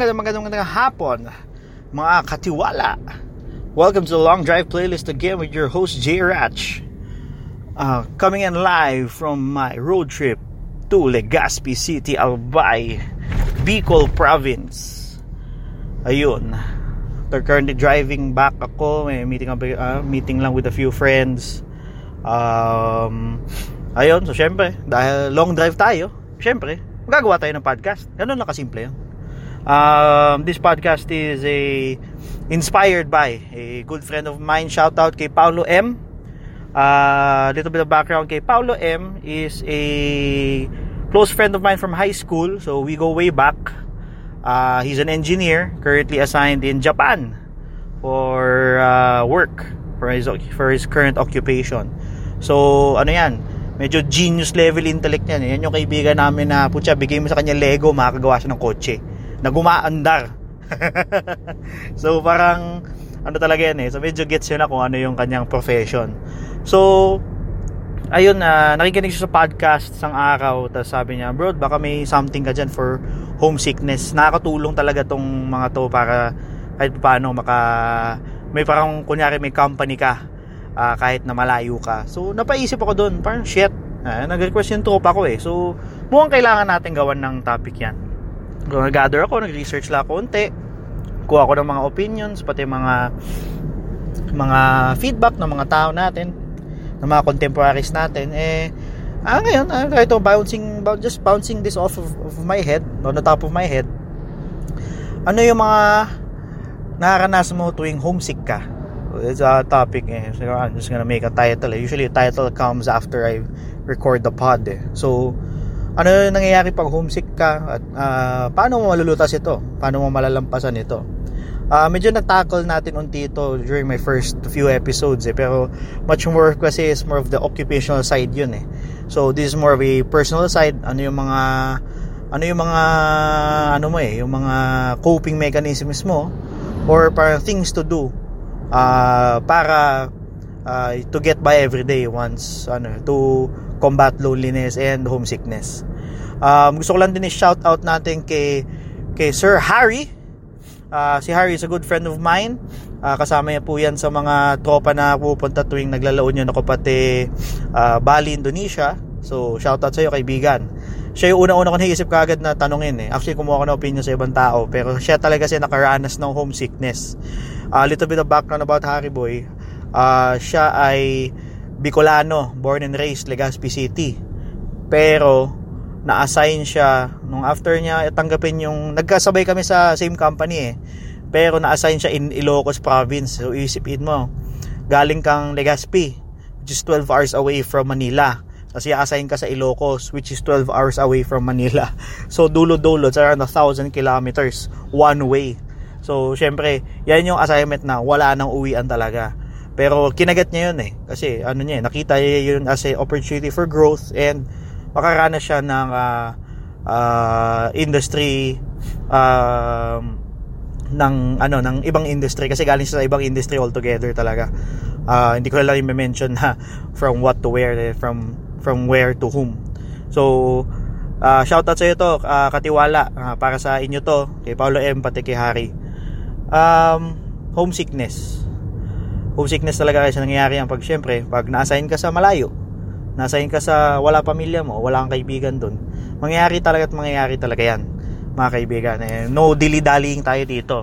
Magandang magandang magandang hapon, mga katiwala. Welcome to the Long Drive playlist again with your host J. Ratch. Uh, coming in live from my road trip to Legazpi City, Albay, Bicol Province. Ayun. They're currently driving back ako. May meeting, uh, meeting lang with a few friends. Um, ayun, so syempre, dahil long drive tayo, syempre, magagawa tayo ng podcast. Ganun lang kasimple yun. Um, this podcast is a inspired by a good friend of mine. Shout out kay Paulo M. A uh, little bit of background kay Paulo M is a close friend of mine from high school. So we go way back. Uh, he's an engineer currently assigned in Japan for uh, work for his for his current occupation. So ano 'yan? Medyo genius level intellect yan. Yan yung kaibigan namin na putya, bigay mo sa kanya Lego, makakagawa siya ng kotse na gumaandar. so parang ano talaga yan eh. So medyo gets yun na kung ano yung kanyang profession. So ayun na uh, nakikinig siya sa podcast isang araw tapos sabi niya bro baka may something ka dyan for homesickness nakakatulong talaga tong mga to para kahit paano maka may parang kunyari may company ka uh, kahit na malayo ka so napaisip ako doon parang shit uh, nag-request yung tropa ko eh so mukhang kailangan natin gawan ng topic yan nag-gather ako, nag-research lang konti. Kuha ko ng mga opinions, pati mga mga feedback ng mga tao natin, ng mga contemporaries natin. Eh, ah, ngayon, ah, ito, bouncing, just bouncing this off of, of my head, on the top of my head. Ano yung mga naranasan mo tuwing homesick ka? It's a topic eh. So, I'm just gonna make a title. Eh. Usually, title comes after I record the pod eh. So, ano nangyayari pag homesick ka at uh, paano mo malulutas ito? Paano mo malalampasan ito? Uh, medyo na-tackle natin unti ito during my first few episodes eh, pero much more kasi is more of the occupational side yun eh. So this is more of a personal side. Ano yung mga ano yung mga ano mo eh yung mga coping mechanisms mo or parang things to do uh, para uh, to get by every day once ano to combat loneliness and homesickness. Um, gusto ko lang din i-shout out natin kay, kay Sir Harry. Uh, si Harry is a good friend of mine. Uh, kasama niya po yan sa mga tropa na pupunta tuwing naglalaon yun ako pati uh, Bali, Indonesia. So, shout out sa iyo kaibigan. Siya yung una-una ko naisip kagad na tanungin eh. Actually, kumuha ko ng opinion sa ibang tao. Pero siya talaga siya nakaranas ng homesickness. A uh, little bit of background about Harry Boy. Uh, siya ay Bicolano, born and raised Legazpi City. Pero na-assign siya nung after niya tanggapin yung nagkasabay kami sa same company eh. Pero na-assign siya in Ilocos province. So isipin mo, galing kang Legazpi which is 12 hours away from Manila. Kasi assign ka sa Ilocos which is 12 hours away from Manila. So dulo-dulo, it's around 1,000 kilometers one way. So syempre, yan yung assignment na wala nang uwian talaga. Pero kinagat niya yun eh. Kasi ano niya, nakita niya yun as a opportunity for growth and makarana siya ng uh, uh, industry uh, ng ano ng ibang industry kasi galing siya sa ibang industry altogether talaga. Uh, hindi ko lang i-mention na from what to where eh, from from where to whom. So uh, shout out sa iyo to uh, katiwala uh, para sa inyo to kay Paulo M pati kay Harry. Um, homesickness homesickness talaga kasi nangyayari yan pag syempre pag na-assign ka sa malayo na-assign ka sa wala pamilya mo wala kang kaibigan doon mangyayari talaga at mangyayari talaga yan mga kaibigan. Eh, no dilly-dallying tayo dito.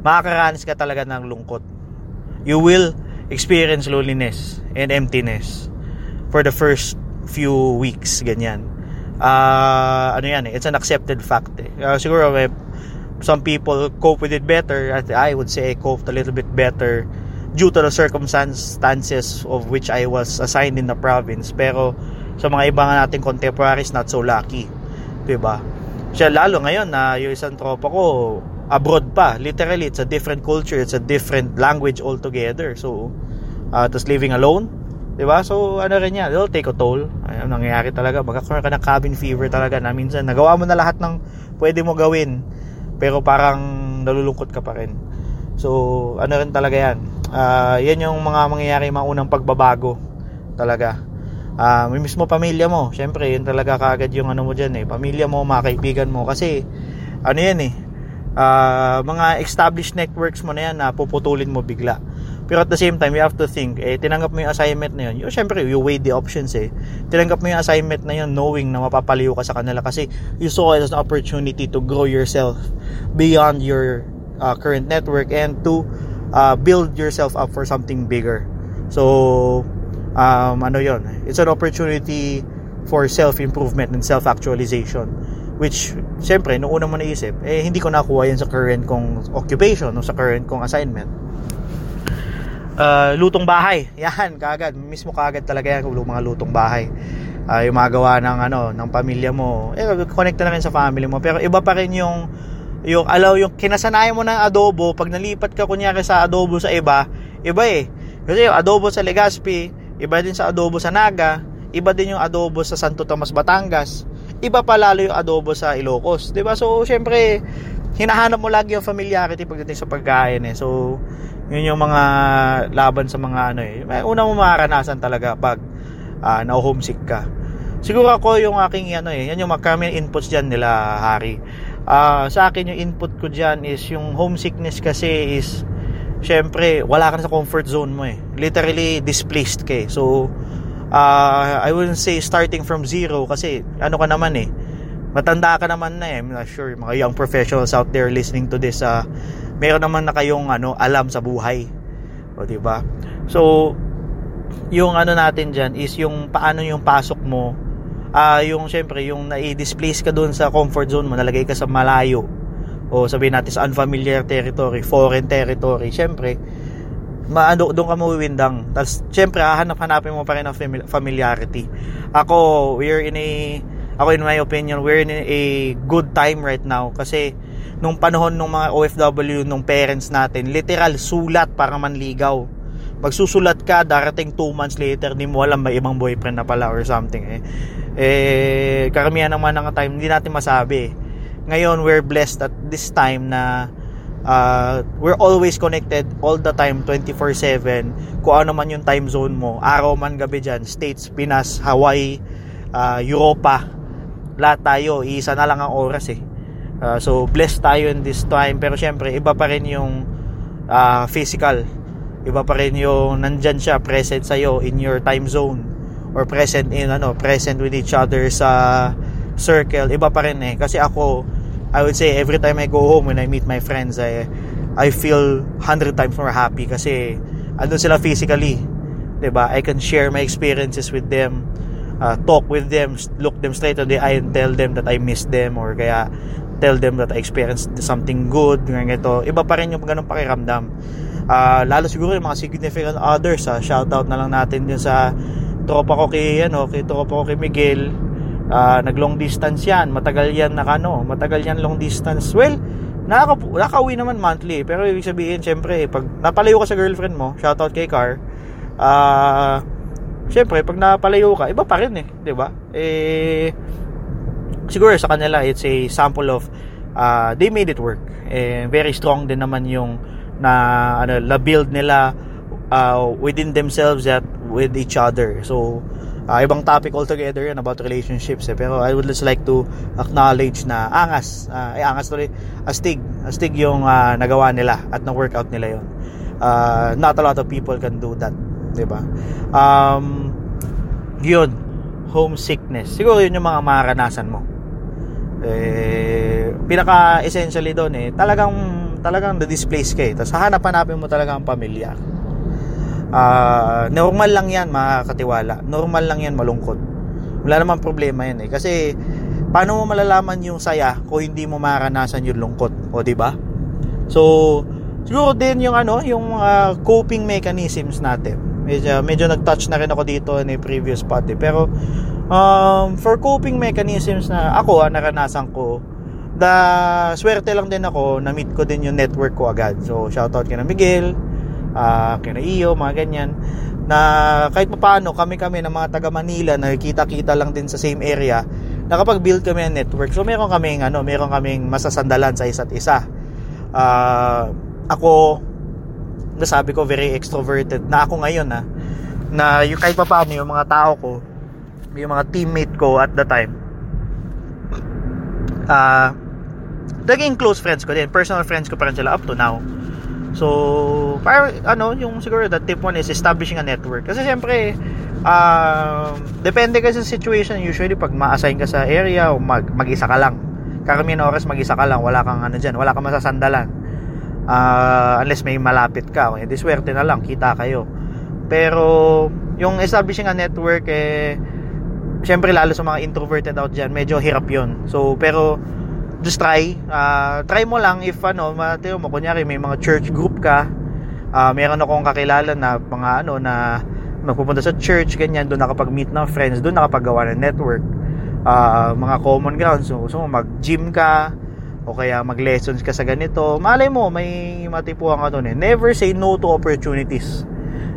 Makakaranas ka talaga ng lungkot. You will experience loneliness and emptiness for the first few weeks ganyan. Uh, ano yan eh, it's an accepted fact eh. Uh, siguro eh, some people cope with it better I would say I coped a little bit better due to the circumstances of which I was assigned in the province. Pero sa mga ibang nating contemporaries, not so lucky. ba? Diba? Siya lalo ngayon na yung isang tropa ko abroad pa. Literally, it's a different culture, it's a different language altogether. So, uh, tapos living alone, 'di ba? So ano rin 'yan, it'll take a toll. Ayun nangyayari talaga, magkakaroon ka ng cabin fever talaga na minsan nagawa mo na lahat ng pwede mo gawin pero parang nalulungkot ka pa rin. So ano rin talaga 'yan uh, yan yung mga mangyayari mga unang pagbabago talaga uh, may mismo pamilya mo syempre yun talaga kagad yung ano mo dyan eh pamilya mo mga kaibigan mo kasi ano yan eh uh, mga established networks mo na yan na puputulin mo bigla. Pero at the same time, you have to think, eh, tinanggap mo yung assignment na yun. Yung, syempre, you weigh the options eh. Tinanggap mo yung assignment na yun knowing na mapapaliw ka sa kanila kasi you saw it as an opportunity to grow yourself beyond your uh, current network and to uh, build yourself up for something bigger. So, um, ano yon It's an opportunity for self-improvement and self-actualization which syempre nung una mo naisip eh hindi ko nakuha yan sa current kong occupation o sa current kong assignment. Uh, lutong bahay. Yan kagad mismo kagad talaga yan kung mga lutong bahay. Uh, yung magawa ng ano ng pamilya mo. Eh connect na rin sa family mo. Pero iba pa rin yung yung alaw yung kinasanayan mo ng adobo pag nalipat ka kunyari sa adobo sa iba iba eh kasi yung adobo sa Legazpi iba din sa adobo sa Naga iba din yung adobo sa Santo Tomas Batangas iba pa lalo yung adobo sa Ilocos, 'di ba? So, syempre, hinahanap mo lagi yung familiarity pagdating sa pagkain eh. So, yun yung mga laban sa mga ano eh. Una mo maranasan talaga pag uh, na-homesick ka. Siguro ako yung aking ano eh, yan yung kami inputs diyan nila Hari. Uh, sa akin yung input ko diyan is yung homesickness kasi is syempre wala ka na sa comfort zone mo eh. Literally displaced ka eh. So uh, I wouldn't say starting from zero kasi ano ka naman eh matanda ka naman na eh I'm not sure mga young professionals out there listening to this uh, meron naman na kayong ano alam sa buhay o di ba so yung ano natin diyan is yung paano yung pasok mo uh, yung syempre yung na-displace ka doon sa comfort zone mo nalagay ka sa malayo o sabihin natin sa unfamiliar territory foreign territory syempre maano doon ka mawiwindang. Tapos syempre hahanap-hanapin mo pa rin ang familiarity. Ako, we're in a ako in my opinion, we're in a good time right now kasi nung panahon ng mga OFW nung parents natin, literal sulat para manligaw. Magsusulat ka, darating 2 months later, di mo alam may ibang boyfriend na pala or something eh. Eh, karamihan naman ng time, hindi natin masabi. Ngayon, we're blessed at this time na uh, we're always connected all the time 24/7 kung ano man yung time zone mo araw man gabi diyan States, Pinas, Hawaii uh, Europa lahat tayo isa na lang ang oras eh uh, so blessed tayo in this time pero syempre iba pa rin yung uh, physical iba pa rin yung nandyan siya present sa'yo in your time zone or present in ano present with each other sa circle iba pa rin eh kasi ako I would say every time I go home when I meet my friends, I I feel 100 times more happy kasi andun sila physically. 'Di ba? I can share my experiences with them, uh, talk with them, look them straight in the eye and tell them that I miss them or kaya tell them that I experienced something good, ganito. Iba pa rin yung ganung pakiramdam. Uh, lalo siguro yung mga significant others, ha? shout out na lang natin din sa tropa ko kay ano, kay tropa ko kay Miguel, uh, nag long distance yan. Matagal yan na ano matagal yan long distance. Well nakaka nakauwi naman monthly pero ibig sabihin syempre pag napalayo ka sa girlfriend mo shoutout kay Car ah uh, syempre pag napalayo ka iba pa rin eh di ba? Eh siguro sa kanila it's a sample of uh, they made it work. Eh very strong din naman yung na ano la build nila uh, within themselves at with each other. So uh, ibang topic altogether yan about relationships eh. pero I would just like to acknowledge na angas uh, ay angas tuloy astig astig yung uh, nagawa nila at na workout nila yon uh, not a lot of people can do that di ba? Um, yun homesickness. Siguro yun yung mga maranasan mo. Eh, pinaka essentially doon eh talagang talagang na-displace ka eh. Tapos hahanap-hanapin mo talaga ang pamilya. Uh, normal lang yan makakatiwala normal lang yan malungkot. Wala namang problema yan eh. Kasi paano mo malalaman yung saya kung hindi mo maranasan yung lungkot? O di ba? So siguro din yung ano yung uh, coping mechanisms natin. Medyo, medyo nag-touch na rin ako dito in previous part eh. pero um, for coping mechanisms na ako ah, naranasan ko da swerte lang din ako na meet ko din yung network ko agad. So shoutout kay na Miguel uh, kina iyo, mga ganyan. Na kahit paano kami-kami ng mga taga Manila nakikita-kita lang din sa same area nakapag-build kami ng network. So meron kaming ano meron kaming masasandalan sa isa't isa. Uh, ako nasabi ko very extroverted na ako ngayon na ah, na yung kahit paano yung mga tao ko yung mga teammate ko at the time uh, naging close friends ko din. Personal friends ko pa rin sila up to now. So, para, ano, yung siguro that tip one is establishing a network. Kasi siyempre, uh, depende kasi sa situation. Usually, pag ma-assign ka sa area o mag, mag-isa ka lang. Karamihan oras mag-isa ka lang. Wala kang ano dyan. Wala kang masasandalan. Uh, unless may malapit ka. Eh, di swerte na lang. Kita kayo. Pero, yung establishing a network, eh, siyempre lalo sa mga introverted out dyan, medyo hirap yon So, pero, just try. Uh, try mo lang if ano, matiro mo, kunyari may mga church group ka, uh, meron akong kakilala na mga ano na magpupunta sa church, ganyan, doon nakapag-meet ng friends, doon nakapagawa ng network. Uh, mga common grounds. So, so mag-gym ka, o kaya mag-lessons ka sa ganito. Malay mo, may matipuhan ka doon eh. Never say no to opportunities.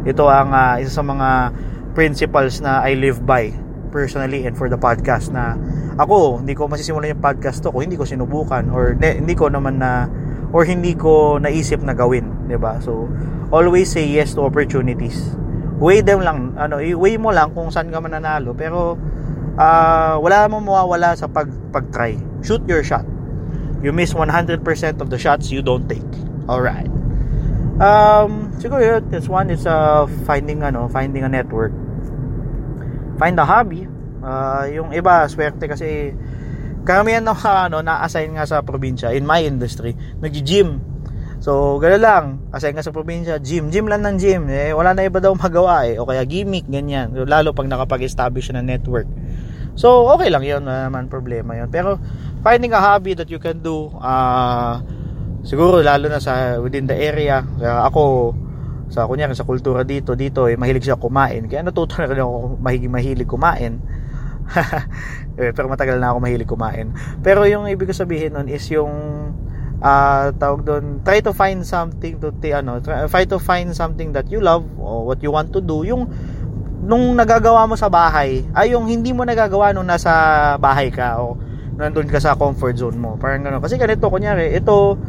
Ito ang uh, isa sa mga principles na I live by personally and for the podcast na ako, hindi ko masisimulan yung podcast to kung hindi ko sinubukan or ne, hindi ko naman na or hindi ko naisip na gawin, 'di ba? So, always say yes to opportunities. Weigh them lang, ano, weigh mo lang kung saan ka mananalo, pero uh, wala mo mawawala sa pag pag-try. Shoot your shot. You miss 100% of the shots you don't take. All right. Um, siguro yun, this one is uh, finding ano, finding a network. Find a hobby Uh, yung iba, swerte kasi karamihan ng ano, na-assign nga sa probinsya in my industry, nag-gym. So, gano'n lang. Assign nga sa probinsya, gym. Gym lang ng gym. Eh, wala na iba daw magawa eh. O kaya gimmick, ganyan. Lalo pag nakapag-establish na network. So, okay lang yun. Wala naman problema yun. Pero, finding a hobby that you can do, uh, siguro lalo na sa within the area. Kaya ako, sa kunyari sa kultura dito, dito, eh, mahilig siya kumain. Kaya natuto na rin ako mahilig, mahilig kumain Eh, pero matagal na ako mahilig kumain. Pero yung ibig ko sabihin nun is yung uh, tawag doon, try to find something to t- ano, try to find something that you love or what you want to do. Yung nung nagagawa mo sa bahay, ay yung hindi mo nagagawa nung nasa bahay ka o nandun ka sa comfort zone mo. Parang gano'n. Kasi ganito, kunyari, ito,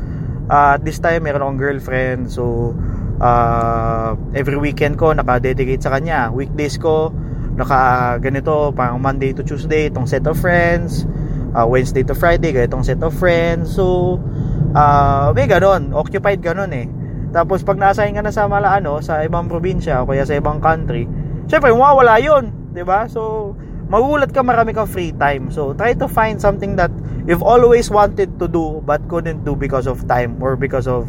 uh, this time meron akong girlfriend, so uh, every weekend ko naka-dedicate sa kanya. Weekdays ko, naka ganito parang Monday to Tuesday itong set of friends. Uh, Wednesday to Friday ganitong set of friends. So uh, may ganon. Occupied ganon eh. Tapos pag na-assign ka na sa mala ano sa ibang probinsya o kaya sa ibang country syempre mawawala yun di ba? So magulat ka marami kang free time. So try to find something that you've always wanted to do but couldn't do because of time or because of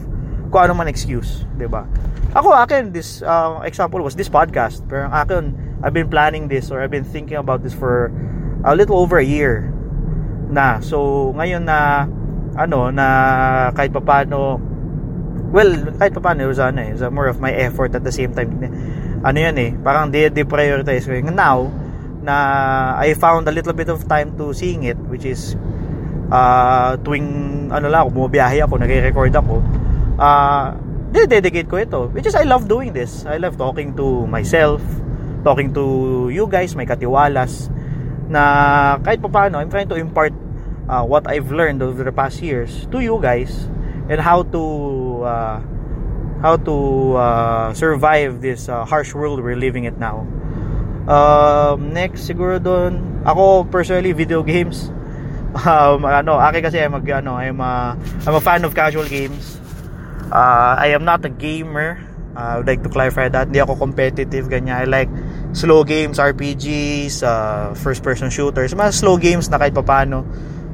kung ano man excuse, 'di ba? Ako akin this uh, example was this podcast. Pero akin I've been planning this or I've been thinking about this for a little over a year na. So, ngayon na ano na kahit papaano well, kahit papaano it was ano eh, it was more of my effort at the same time. Ano yan eh, parang de-prioritize ko. Now, na I found a little bit of time to seeing it which is uh, tuwing ano lang ako, bumabiyahe ako, nagre-record ako. Uh, dedicate ko ito which is I love doing this. I love talking to myself talking to you guys, may katiwalas na kahit pa paano, I'm trying to impart uh, what I've learned over the past years to you guys and how to uh, how to uh, survive this uh, harsh world we're living it now. Um, next siguro doon, ako personally video games. Um, ano, akin kasi I'm a, ano, I'm a, I'm a fan of casual games. Uh, I am not a gamer. Uh, I would like to clarify that. Hindi ako competitive, ganyan. I like slow games, RPGs, uh, first person shooters, mga slow games na kahit papano.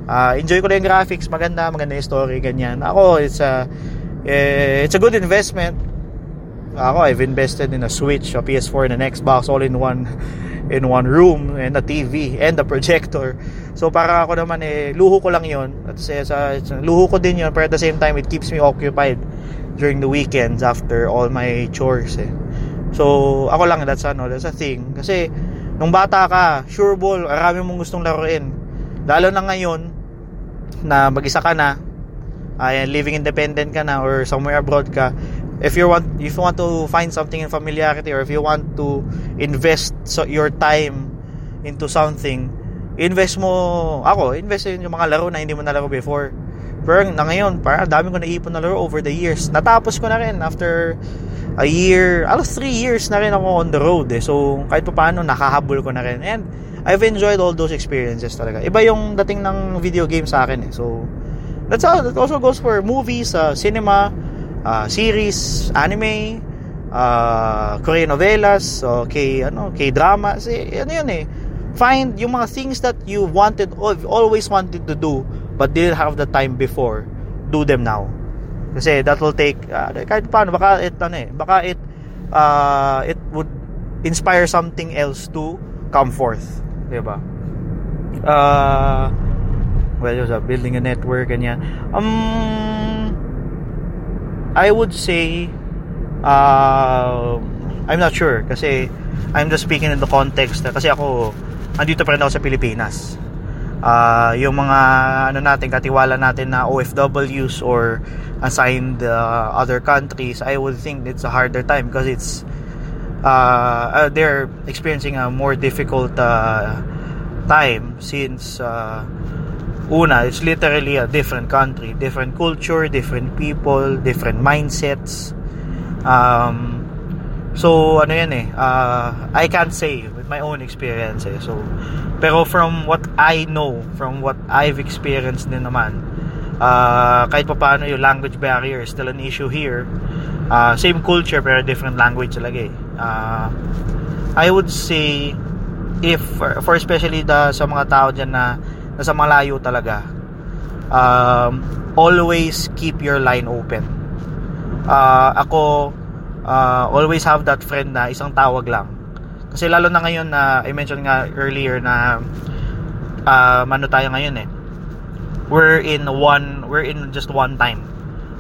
Uh, enjoy ko lang yung graphics, maganda, maganda yung story, ganyan. Ako, it's a, eh, it's a good investment. Ako, I've invested in a Switch, a PS4, and an Xbox all in one in one room and a TV and a projector. So para ako naman eh luho ko lang 'yon. At sa, sa luho ko din 'yon pero at the same time it keeps me occupied during the weekends after all my chores eh. So, ako lang, that's ano, that's a thing. Kasi, nung bata ka, sure ball, marami mong gustong laruin. Lalo na ngayon, na mag-isa ka na, ay living independent ka na, or somewhere abroad ka, if you want if you want to find something in familiarity or if you want to invest your time into something invest mo ako invest in yung mga laro na hindi mo nalaro before pero na ngayon parang dami ko naipon na laro over the years natapos ko na rin after a year, alas 3 years na rin ako on the road eh. So, kahit pa paano, nakahabol ko na rin. And, I've enjoyed all those experiences talaga. Iba yung dating ng video game sa akin eh. So, That's all. That also goes for movies, uh, cinema, uh, series, anime, uh, Korean novelas, okay, ano, K-drama. Kasi, ano yun eh. Find yung mga things that you wanted, always wanted to do, but didn't have the time before. Do them now. Kasi that will take, uh, kahit paano, baka it, ano eh, baka it, uh, it would inspire something else to come forth. Diba? Uh, well, was building a network, ganyan. Um, I would say, uh, I'm not sure kasi I'm just speaking in the context kasi ako andito pa rin ako sa Pilipinas. Uh, yung mga ano natin katiwala natin na OFWs or assigned uh, other countries, I would think it's a harder time because it's uh, uh, they're experiencing a more difficult uh, time since uh, una, it's literally a different country, different culture, different people, different mindsets. Um, so, ano yan eh, uh, I can't say my own experience eh. So, pero from what I know, from what I've experienced din naman, uh, kahit pa paano yung language barrier is still an issue here. Uh, same culture pero different language talaga eh. Uh, I would say if for especially the sa mga tao diyan na nasa malayo talaga um, always keep your line open uh, ako uh, always have that friend na isang tawag lang kasi lalo na ngayon na I mentioned nga earlier na uh, ano tayo ngayon eh. We're in one we're in just one time.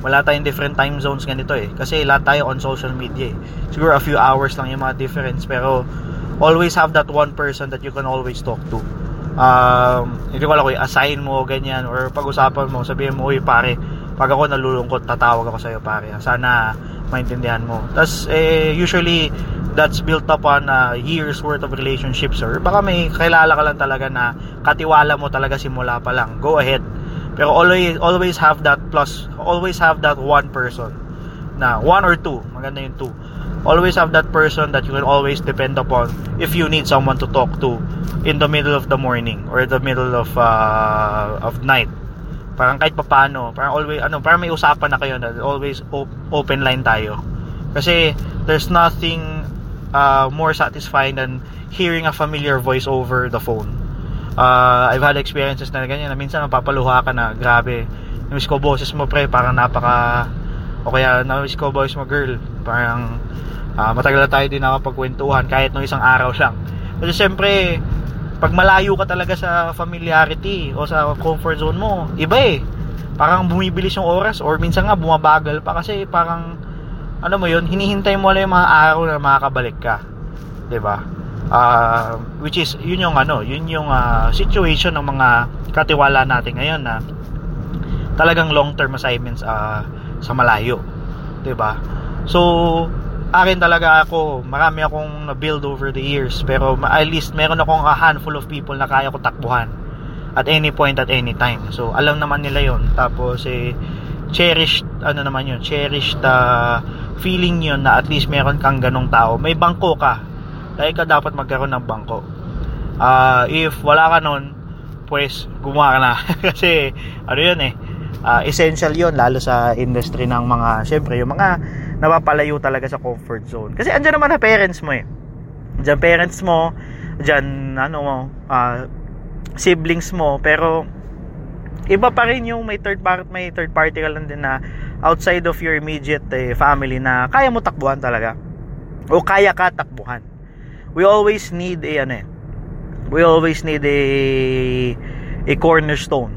Wala tayong different time zones ganito eh. Kasi lahat tayo on social media eh. siguro a few hours lang yung mga difference pero always have that one person that you can always talk to. Um, hindi ko alam kung assign mo ganyan or pag-usapan mo sabihin mo uy pare pag ako nalulungkot tatawag ako sa'yo pare. Sana maintindihan mo. Tas eh, usually that's built upon uh, years worth of relationships or baka may kilala ka lang talaga na katiwala mo talaga simula pa lang. Go ahead. Pero always always have that plus always have that one person. Na one or two. Maganda yung two. Always have that person that you can always depend upon if you need someone to talk to in the middle of the morning or the middle of uh, of night parang kahit paano parang always ano parang may usapan na kayo na always op- open line tayo. Kasi there's nothing uh, more satisfying than hearing a familiar voice over the phone. Uh, I've had experiences na ganyan na minsan mapapaluha ka na grabe namiss ko boses mo pre parang napaka o kaya namiss ko boys mo girl. Parang uh, matagal na tayo din nakapagkwentuhan kahit nung isang araw lang. Kasi syempre pag malayo ka talaga sa familiarity o sa comfort zone mo iba eh. Parang bumibilis yung oras or minsan nga bumabagal pa kasi parang ano mo yun hinihintay mo lang yung mga araw na makakabalik ka. 'di ba? Uh, which is yun yung ano yun yung uh, situation ng mga katiwala natin ngayon na talagang long term assignments uh, sa malayo. 'di ba? So akin talaga ako, marami akong na-build over the years, pero at least meron akong a handful of people na kaya ko takbuhan at any point at any time. So, alam naman nila yon Tapos, eh, cherished, ano naman yun, cherished uh, feeling yun na at least meron kang ganong tao. May bangko ka. Dahil ka dapat magkaroon ng bangko. Uh, if wala ka nun, pues, gumawa ka na. Kasi, ano yun eh, uh, essential yon lalo sa industry ng mga, syempre, yung mga napapalayo talaga sa comfort zone. Kasi andyan naman na parents mo eh. Diyan parents mo, diyan ano uh, siblings mo, pero iba pa rin yung may third party, may third party ka lang din na outside of your immediate eh, family na kaya mo takbuhan talaga. O kaya ka takbuhan. We always need a ano eh, we always need a a cornerstone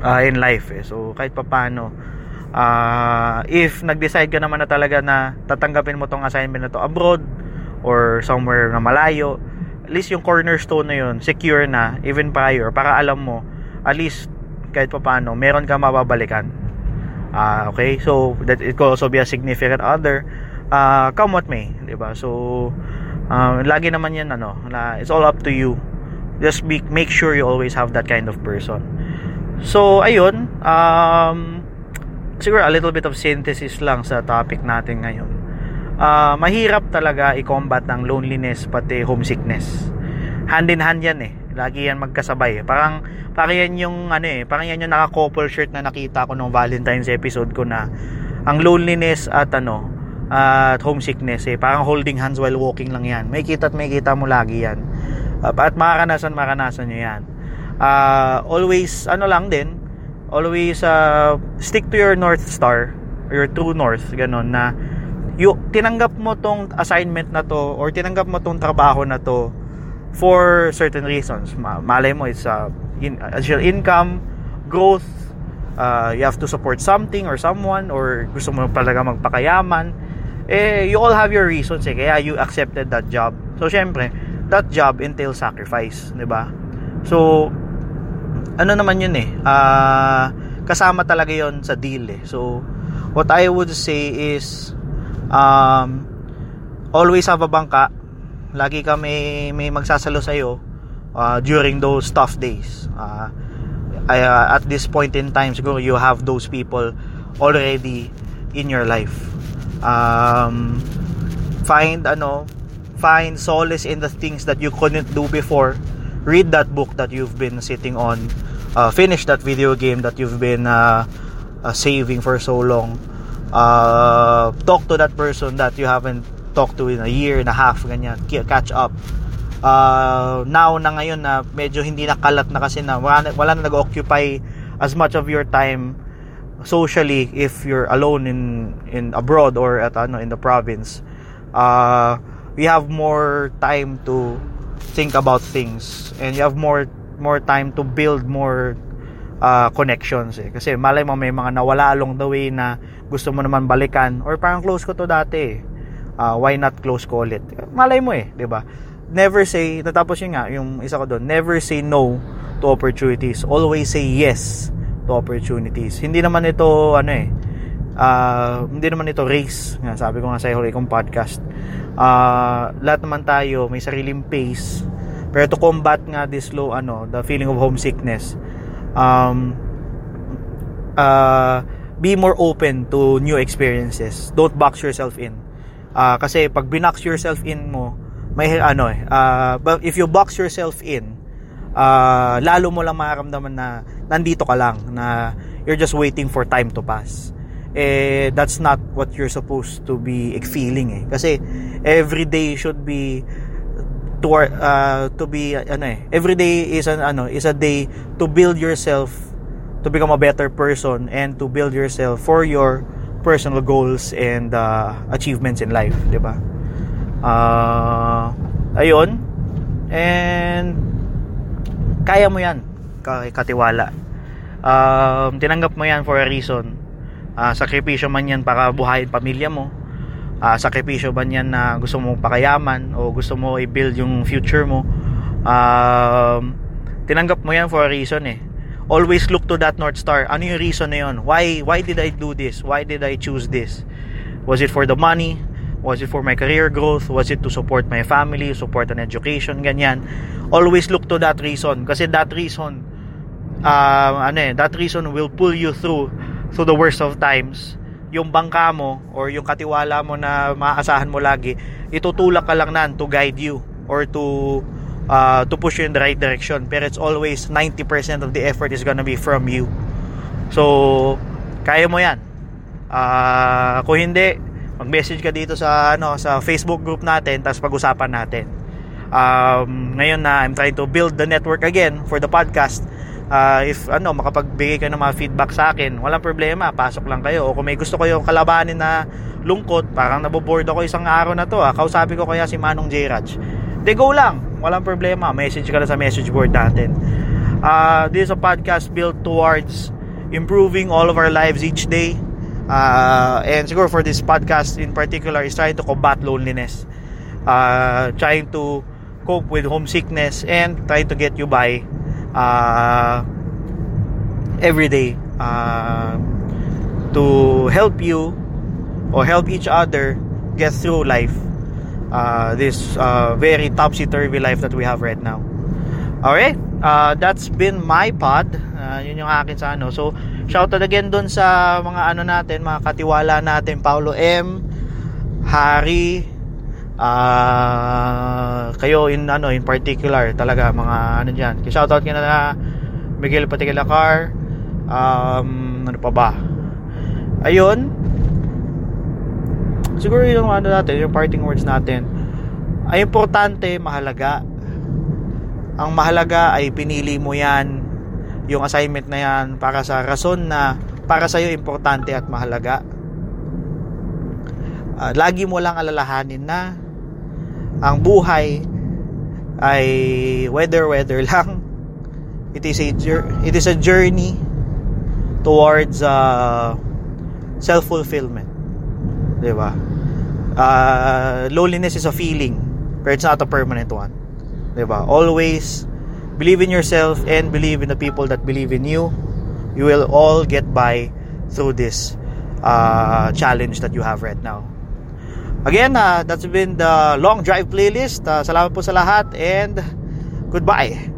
uh, in life eh. So kahit papaano uh, if nag-decide ka naman na talaga na tatanggapin mo tong assignment na to abroad or somewhere na malayo at least yung cornerstone na yun secure na even prior para alam mo at least kahit pa paano meron ka mababalikan. Uh, okay? So that it could also be a significant other. Uh, come what may di ba? So uh, lagi naman yan ano na it's all up to you. Just be, make sure you always have that kind of person. So ayun um siguro a little bit of synthesis lang sa topic natin ngayon. Uh, mahirap talaga i-combat ang loneliness pati homesickness. Hand in hand yan eh. Lagi yan magkasabay. Parang parang yan yung ano eh, parang yan yung naka-couple shirt na nakita ko nung Valentine's episode ko na ang loneliness at ano at homesickness eh. Parang holding hands while walking lang yan. May kita at may kita mo lagi yan. Uh, at maranasan, maranasan nyo yan. Uh, always, ano lang din, always uh, stick to your North Star your true North, ganun, na yung, tinanggap mo tong assignment na to or tinanggap mo tong trabaho na to for certain reasons. Malay mo, it's uh, in, additional income, growth, uh, you have to support something or someone or gusto mo talaga magpakayaman. Eh you all have your reasons eh kaya you accepted that job. So syempre that job entails sacrifice 'di ba? So ano naman yun eh uh, kasama talaga yon sa deal eh. So what I would say is um, always have a bangka. Lagi ka may, may magsasalo sa iyo uh, during those tough days. Uh, uh, at this point in time siguro you have those people already in your life. Um, find ano find solace in the things that you couldn't do before. Read that book that you've been sitting on uh, finish that video game that you've been uh, uh, saving for so long. Uh, talk to that person that you haven't talked to in a year and a half ganyan. Catch up. Uh, now na ngayon na medyo hindi nakalat na kasi na wala, wala na nag-occupy as much of your time socially if you're alone in in abroad or at ano in the province. Uh, we have more time to think about things and you have more more time to build more uh, connections eh. kasi malay mo may mga nawala along the way na gusto mo naman balikan or parang close ko to dati eh. uh, why not close call it malay mo eh 'di ba never say, natapos yun nga, yung isa ko doon, never say no to opportunities. Always say yes to opportunities. Hindi naman ito, ano eh, uh, hindi naman ito race. Nga, sabi ko nga sa huli kong podcast. Uh, lahat naman tayo, may sariling pace. Pero to combat nga this low, ano, the feeling of homesickness, um, uh, be more open to new experiences. Don't box yourself in. Uh, kasi pag binox yourself in mo, may ano eh, uh, if you box yourself in, uh, lalo mo lang mararamdaman na nandito ka lang, na you're just waiting for time to pass. Eh, that's not what you're supposed to be feeling eh. Kasi every day should be to uh, to be ano eh every day is an ano is a day to build yourself to become a better person and to build yourself for your personal goals and uh, achievements in life, 'di ba? uh, ayun. And kaya mo yan katiwala. Uh, tinanggap mo yan for a reason. Uh, sakripisyo man yan para buhayin pamilya mo uh, sakripisyo man yan na gusto mong pakayaman o gusto mo i-build yung future mo? Uh, tinanggap mo yan for a reason eh. Always look to that north star. Ano yung reason na yun? Why why did I do this? Why did I choose this? Was it for the money? Was it for my career growth? Was it to support my family, support an education, ganyan. Always look to that reason. Kasi that reason uh, ano eh, that reason will pull you through through the worst of times. Yung bangka mo or yung katiwala mo na maaasahan mo lagi, itutulak ka lang nan to guide you or to uh, to push you in the right direction. Pero it's always 90% of the effort is gonna be from you. So, kaya mo yan. Uh, kung hindi, mag-message ka dito sa ano sa Facebook group natin tapos pag-usapan natin. Um, ngayon na I'm trying to build the network again for the podcast. Uh, if ano makapagbigay kayo ng mga feedback sa akin, walang problema, pasok lang kayo. O kung may gusto kayo kalabanin na lungkot, parang naboboard ako isang araw na to, ah, kausapin ko kaya si Manong J. Raj. De go lang, walang problema. Message ka lang sa message board natin. Uh, this is a podcast built towards improving all of our lives each day uh, and siguro for this podcast in particular is trying to combat loneliness uh, trying to cope with homesickness and trying to get you by uh, every day uh, to help you or help each other get through life uh, this uh, very topsy-turvy life that we have right now. Alright uh, that's been my pod. Uh, yun yung akin sa ano. So Shoutout again doon sa mga ano natin, mga katiwala natin, Paulo M, Harry, uh, kayo in ano in particular talaga mga ano diyan shout out kina na Miguel Patigala Car um, ano pa ba? Ayun. Siguro yung ano natin yung parting words natin. Ay importante mahalaga. Ang mahalaga ay pinili mo yan yung assignment na yan para sa rason na para sa iyo importante at mahalaga. Uh, lagi mo lang alalahanin na ang buhay ay weather weather lang. It is a it is a journey towards uh, self fulfillment 'di ba? Uh, loneliness is a feeling but it's not a permanent one. 'di ba? Always believe in yourself and believe in the people that believe in you. You will all get by through this uh, challenge that you have right now Again, uh, that's been the long drive playlist. Uh, salamat po sa lahat and goodbye.